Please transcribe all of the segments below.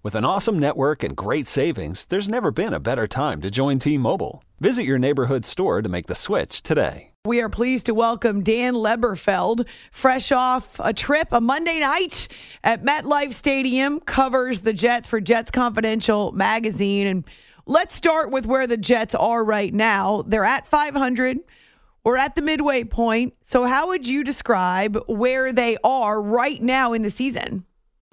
With an awesome network and great savings, there's never been a better time to join T Mobile. Visit your neighborhood store to make the switch today. We are pleased to welcome Dan Leberfeld, fresh off a trip, a Monday night at MetLife Stadium, covers the Jets for Jets Confidential magazine. And let's start with where the Jets are right now. They're at 500. We're at the midway point. So, how would you describe where they are right now in the season?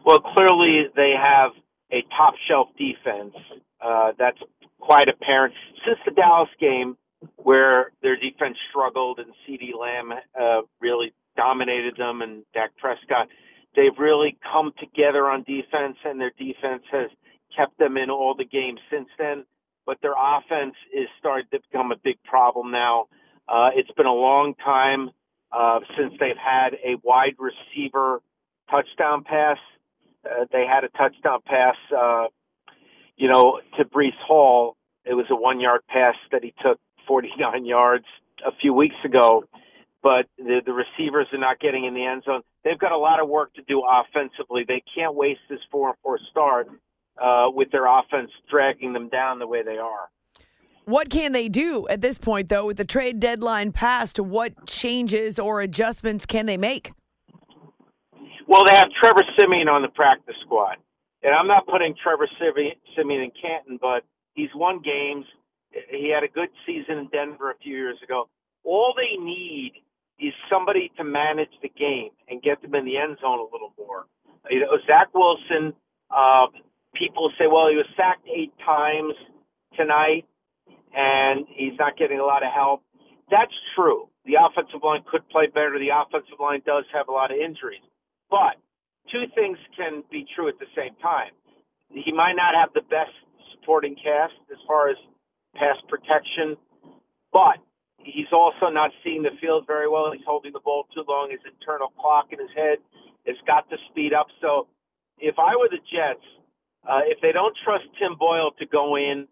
Well, clearly they have a top shelf defense. Uh, that's quite apparent. Since the Dallas game, where their defense struggled and CeeDee Lamb uh, really dominated them and Dak Prescott, they've really come together on defense, and their defense has kept them in all the games since then. But their offense is starting to become a big problem now. Uh, it's been a long time uh, since they've had a wide receiver touchdown pass. Uh, they had a touchdown pass, uh, you know, to Breece Hall. It was a one yard pass that he took 49 yards a few weeks ago, but the, the receivers are not getting in the end zone. They've got a lot of work to do offensively. They can't waste this four and four start uh, with their offense dragging them down the way they are. What can they do at this point, though, with the trade deadline passed? What changes or adjustments can they make? Well, they have Trevor Siemian on the practice squad. And I'm not putting Trevor Siemian in Canton, but he's won games. He had a good season in Denver a few years ago. All they need is somebody to manage the game and get them in the end zone a little more. You know, Zach Wilson, uh, people say, well, he was sacked eight times tonight and he's not getting a lot of help. That's true. The offensive line could play better. The offensive line does have a lot of injuries. But two things can be true at the same time. He might not have the best supporting cast as far as pass protection, but he's also not seeing the field very well. He's holding the ball too long. His internal clock in his head has got to speed up. So if I were the Jets, uh, if they don't trust Tim Boyle to go in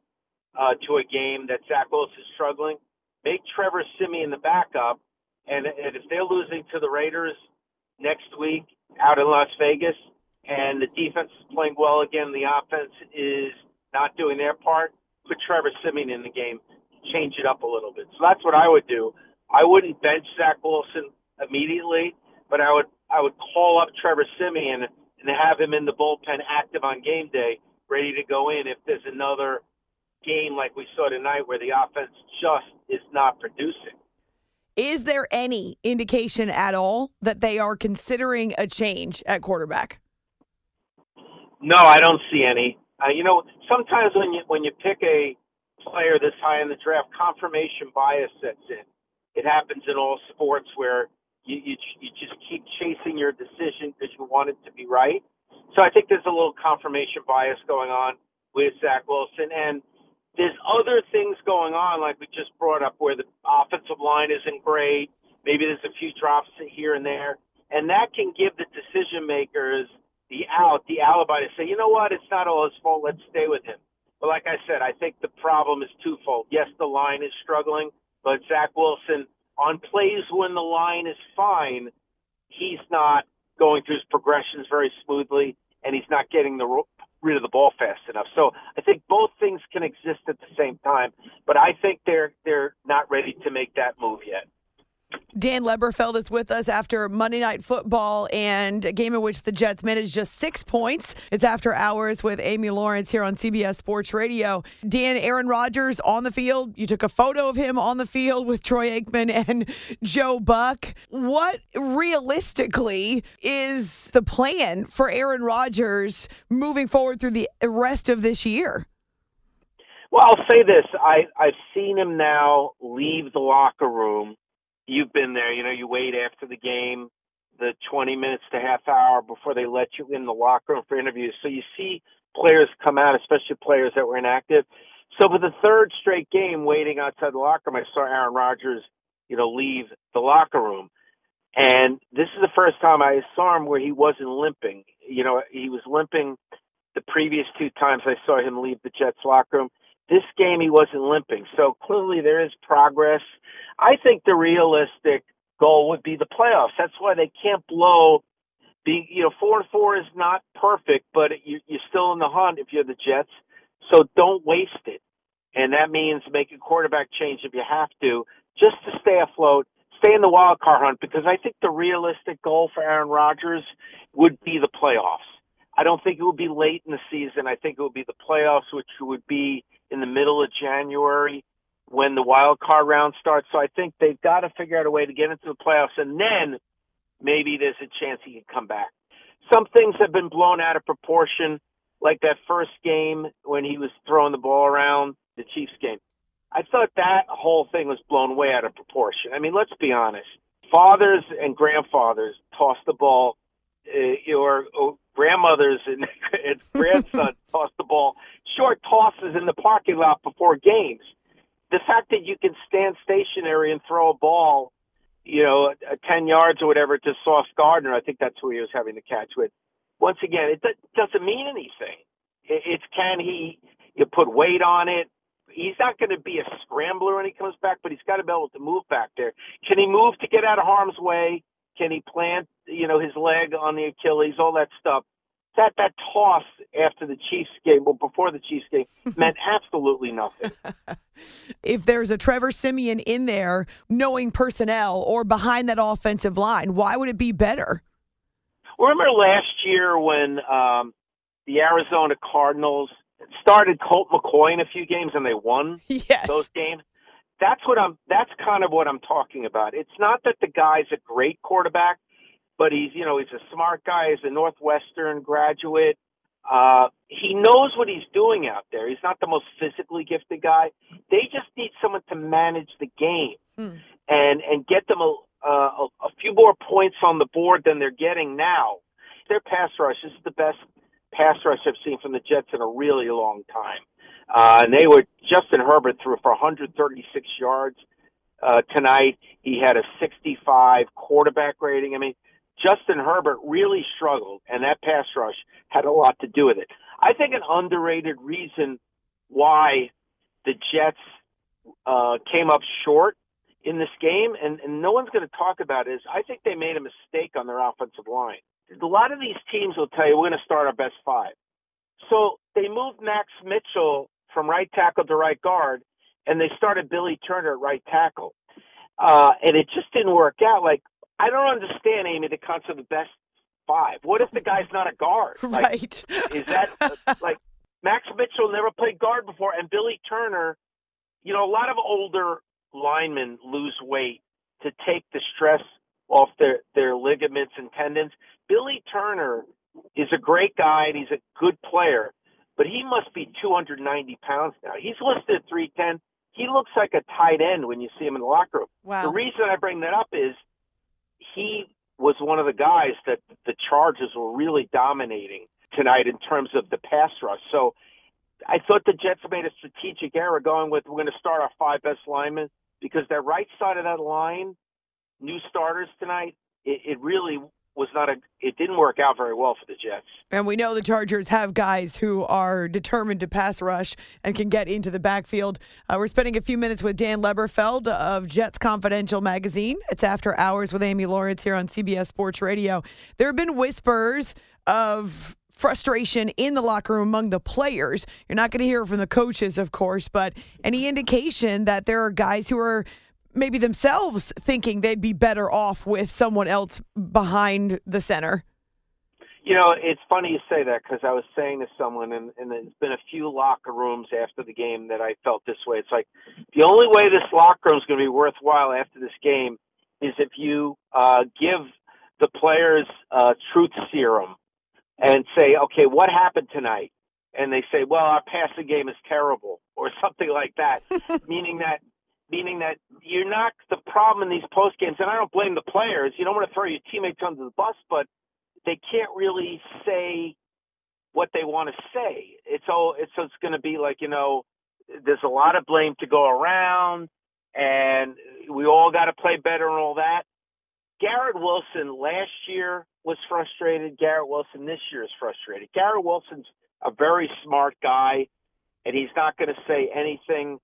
uh, to a game that Zach Wilson is struggling, make Trevor Siemian the backup. And, and if they're losing to the Raiders next week out in Las Vegas and the defense is playing well again, the offense is not doing their part, put Trevor Siemian in the game, change it up a little bit. So that's what I would do. I wouldn't bench Zach Wilson immediately, but I would I would call up Trevor Siemian and have him in the bullpen active on game day, ready to go in if there's another game like we saw tonight where the offense just is not producing. Is there any indication at all that they are considering a change at quarterback? No, I don't see any. Uh, you know, sometimes when you when you pick a player this high in the draft, confirmation bias sets in. It happens in all sports where you you, you just keep chasing your decision because you want it to be right. So I think there's a little confirmation bias going on with Zach Wilson, and there's other things going on, like we just brought up, where the offensive line isn't great. Maybe there's a few drops here and there, and that can give the decision makers the out, the alibi to say, you know what, it's not all his fault. Let's stay with him. But like I said, I think the problem is twofold. Yes, the line is struggling, but Zach Wilson on plays when the line is fine, he's not going through his progressions very smoothly, and he's not getting the rid of the ball fast enough. So I think both things can exist at the same time, but I think they're they're not ready to make that move yet. Dan Leberfeld is with us after Monday Night Football and a game in which the Jets managed just six points. It's after hours with Amy Lawrence here on CBS Sports Radio. Dan, Aaron Rodgers on the field. You took a photo of him on the field with Troy Aikman and Joe Buck. What realistically is the plan for Aaron Rodgers moving forward through the rest of this year? Well, I'll say this: I I've seen him now leave the locker room you've been there. You know, you wait after the game, the 20 minutes to half hour before they let you in the locker room for interviews. So you see players come out, especially players that were inactive. So for the third straight game, waiting outside the locker room, I saw Aaron Rodgers, you know, leave the locker room. And this is the first time I saw him where he wasn't limping. You know, he was limping the previous two times I saw him leave the Jets locker room. This game he wasn't limping. So clearly there is progress. I think the realistic goal would be the playoffs. That's why they can't blow being you know, four and four is not perfect, but you you're still in the hunt if you're the Jets. So don't waste it. And that means make a quarterback change if you have to, just to stay afloat, stay in the wild card hunt, because I think the realistic goal for Aaron Rodgers would be the playoffs. I don't think it would be late in the season. I think it would be the playoffs, which would be in the middle of January when the wild card round starts. So I think they've got to figure out a way to get into the playoffs, and then maybe there's a chance he can come back. Some things have been blown out of proportion, like that first game when he was throwing the ball around the Chiefs game. I thought that whole thing was blown way out of proportion. I mean, let's be honest. Fathers and grandfathers toss the ball, uh, or, or grandmothers and, and grandsons toss the ball short tosses in the parking lot before games. The fact that you can stand stationary and throw a ball, you know, 10 yards or whatever to Sauce Gardner, I think that's who he was having the catch with. Once again, it doesn't mean anything. It's can he you put weight on it? He's not going to be a scrambler when he comes back, but he's got to be able to move back there. Can he move to get out of harm's way? Can he plant, you know, his leg on the Achilles? All that stuff that that toss after the Chiefs game, well, before the Chiefs game, meant absolutely nothing. if there's a Trevor Siemian in there, knowing personnel or behind that offensive line, why would it be better? Remember last year when um, the Arizona Cardinals started Colt McCoy in a few games and they won yes. those games? That's what I'm. That's kind of what I'm talking about. It's not that the guy's a great quarterback but he's you know he's a smart guy. He's a Northwestern graduate. Uh, he knows what he's doing out there. He's not the most physically gifted guy. They just need someone to manage the game hmm. and and get them a, a a few more points on the board than they're getting now. Their pass rush is the best pass rush I've seen from the Jets in a really long time. Uh, and they were Justin Herbert threw for 136 yards uh, tonight. He had a 65 quarterback rating. I mean, Justin Herbert really struggled, and that pass rush had a lot to do with it. I think an underrated reason why the Jets uh, came up short in this game, and, and no one's going to talk about it, is I think they made a mistake on their offensive line. A lot of these teams will tell you we're going to start our best five. So they moved Max Mitchell from right tackle to right guard, and they started Billy Turner at right tackle. Uh, and it just didn't work out. Like I don't understand, Amy, the concept of the best five. What if the guy's not a guard? Like, right. is that like Max Mitchell never played guard before, and Billy Turner? You know, a lot of older linemen lose weight to take the stress off their their ligaments and tendons. Billy Turner is a great guy and he's a good player, but he must be 290 pounds now. He's listed at 310. He looks like a tight end when you see him in the locker room. Wow. The reason I bring that up is he was one of the guys that the Chargers were really dominating tonight in terms of the pass rush. So I thought the Jets made a strategic error going with we're going to start our five best linemen because that right side of that line, new starters tonight, it, it really was not a it didn't work out very well for the Jets. And we know the Chargers have guys who are determined to pass rush and can get into the backfield. Uh, we're spending a few minutes with Dan Leberfeld of Jets Confidential magazine. It's after hours with Amy Lawrence here on CBS Sports Radio. There have been whispers of frustration in the locker room among the players. You're not going to hear it from the coaches, of course, but any indication that there are guys who are maybe themselves thinking they'd be better off with someone else behind the center. You know, it's funny you say that because I was saying to someone, and, and there's been a few locker rooms after the game that I felt this way. It's like the only way this locker room is going to be worthwhile after this game is if you uh, give the players uh, truth serum and say, okay, what happened tonight? And they say, well, our passing game is terrible, or something like that, meaning that meaning that you're not the problem in these post games, and I don't blame the players. You don't want to throw your teammates under the bus, but they can't really say what they want to say. It's all it's it's going to be like you know, there's a lot of blame to go around, and we all got to play better and all that. Garrett Wilson last year was frustrated. Garrett Wilson this year is frustrated. Garrett Wilson's a very smart guy, and he's not going to say anything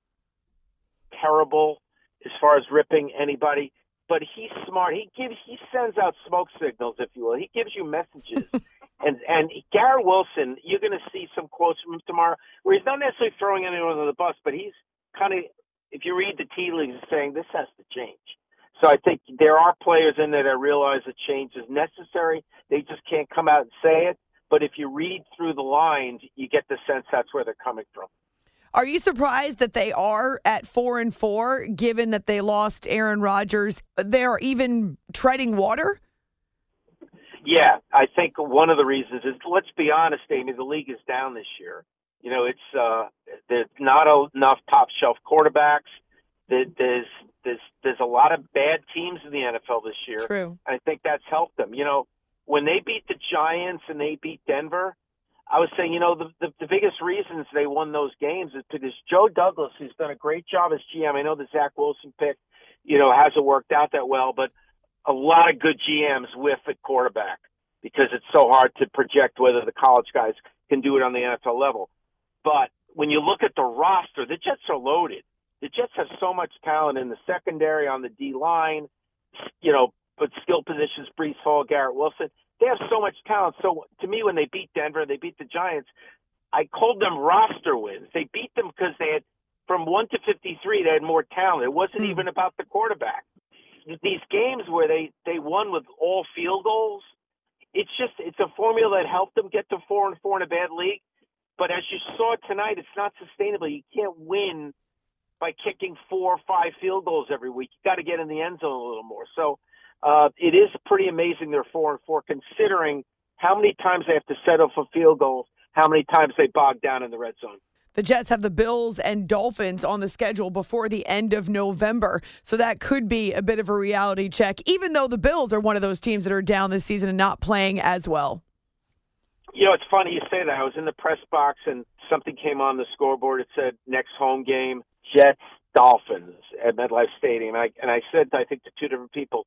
terrible as far as ripping anybody. But he's smart. He gives he sends out smoke signals, if you will. He gives you messages. and and Garrett Wilson, you're going to see some quotes from him tomorrow where he's not necessarily throwing anyone under the bus, but he's kind of, if you read the tea leaves, saying this has to change. So I think there are players in there that realize that change is necessary. They just can't come out and say it. But if you read through the lines, you get the sense that's where they're coming from. Are you surprised that they are at four and four, given that they lost Aaron Rodgers? They're even treading water. Yeah, I think one of the reasons is let's be honest, Amy. The league is down this year. You know, it's uh, there's not enough top shelf quarterbacks. There's there's there's a lot of bad teams in the NFL this year. True. I think that's helped them. You know, when they beat the Giants and they beat Denver, I was saying, you know, the, the the biggest reasons they won those games is because Joe Douglas, who's done a great job as GM. I know the Zach Wilson pick, you know, hasn't worked out that well, but a lot of good GMs with the quarterback because it's so hard to project whether the college guys can do it on the NFL level. But when you look at the roster, the Jets are loaded the Jets have so much talent in the secondary, on the D line, you know, but skill positions, Breece Hall, Garrett Wilson. They have so much talent. So to me, when they beat Denver, they beat the Giants. I called them roster wins. They beat them because they had from one to fifty-three. They had more talent. It wasn't hmm. even about the quarterback. These games where they they won with all field goals, it's just it's a formula that helped them get to four and four in a bad league. But as you saw tonight, it's not sustainable. You can't win by kicking four or five field goals every week. You got to get in the end zone a little more. So uh, it is pretty amazing they're four and four, considering how many times they have to settle for field goals, how many times they bog down in the red zone. The Jets have the Bills and Dolphins on the schedule before the end of November. So that could be a bit of a reality check, even though the Bills are one of those teams that are down this season and not playing as well. You know, it's funny you say that. I was in the press box and something came on the scoreboard. It said next home game Jets Dolphins at MetLife Stadium. And I, and I said, I think to two different people,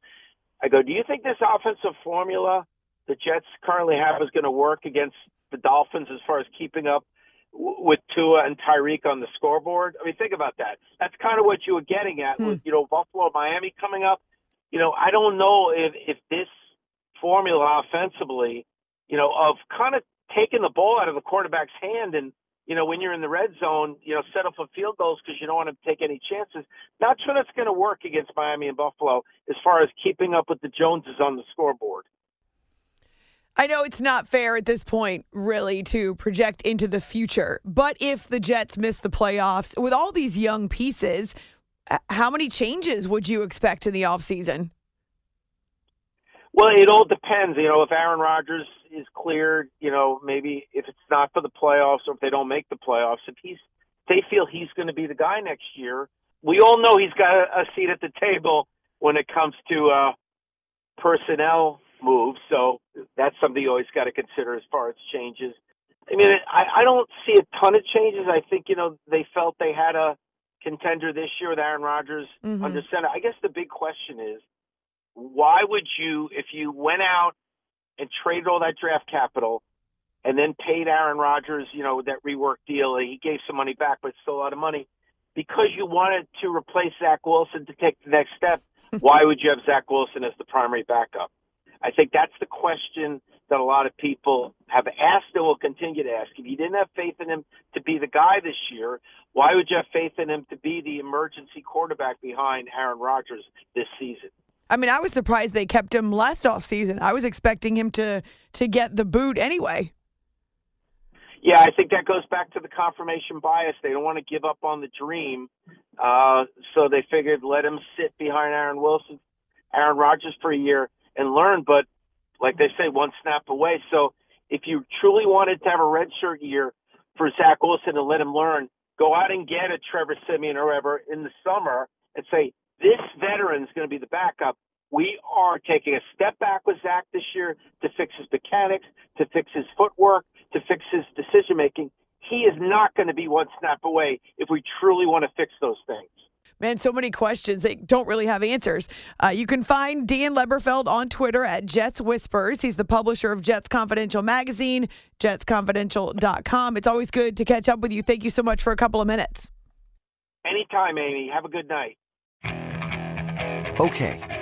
I go, do you think this offensive formula the Jets currently have is going to work against the Dolphins as far as keeping up with Tua and Tyreek on the scoreboard? I mean, think about that. That's kind of what you were getting at hmm. with, you know, Buffalo, Miami coming up. You know, I don't know if, if this formula offensively, you know, of kind of taking the ball out of the quarterback's hand and you know, when you're in the red zone, you know, set up for field goals because you don't want to take any chances. Not sure that's going to work against Miami and Buffalo as far as keeping up with the Joneses on the scoreboard. I know it's not fair at this point, really, to project into the future. But if the Jets miss the playoffs with all these young pieces, how many changes would you expect in the offseason? Well, it all depends. You know, if Aaron Rodgers is cleared, you know, maybe if it's not for the playoffs or if they don't make the playoffs, if he's they feel he's going to be the guy next year, we all know he's got a, a seat at the table when it comes to uh, personnel moves. So that's something you always got to consider as far as changes. I mean, I, I don't see a ton of changes. I think you know they felt they had a contender this year with Aaron Rodgers mm-hmm. under center. I guess the big question is why would you, if you went out and traded all that draft capital and then paid Aaron Rodgers, you know, that rework deal, he gave some money back, but still a lot of money, because you wanted to replace Zach Wilson to take the next step, why would you have Zach Wilson as the primary backup? I think that's the question that a lot of people have asked and will continue to ask. If you didn't have faith in him to be the guy this year, why would you have faith in him to be the emergency quarterback behind Aaron Rodgers this season? I mean, I was surprised they kept him last off season. I was expecting him to to get the boot anyway. Yeah, I think that goes back to the confirmation bias. They don't want to give up on the dream, uh, so they figured let him sit behind Aaron Wilson, Aaron Rodgers for a year and learn. But like they say, one snap away. So if you truly wanted to have a redshirt year for Zach Wilson and let him learn, go out and get a Trevor Siemian or whoever in the summer and say, this veteran is going to be the backup. We are taking a step back with Zach this year to fix his mechanics, to fix his footwork, to fix his decision making. He is not going to be one snap away if we truly want to fix those things. Man, so many questions that don't really have answers. Uh, you can find Dan Leberfeld on Twitter at Jets Whispers. He's the publisher of Jets Confidential magazine, jetsconfidential.com. It's always good to catch up with you. Thank you so much for a couple of minutes. Anytime, Amy. Have a good night. Okay,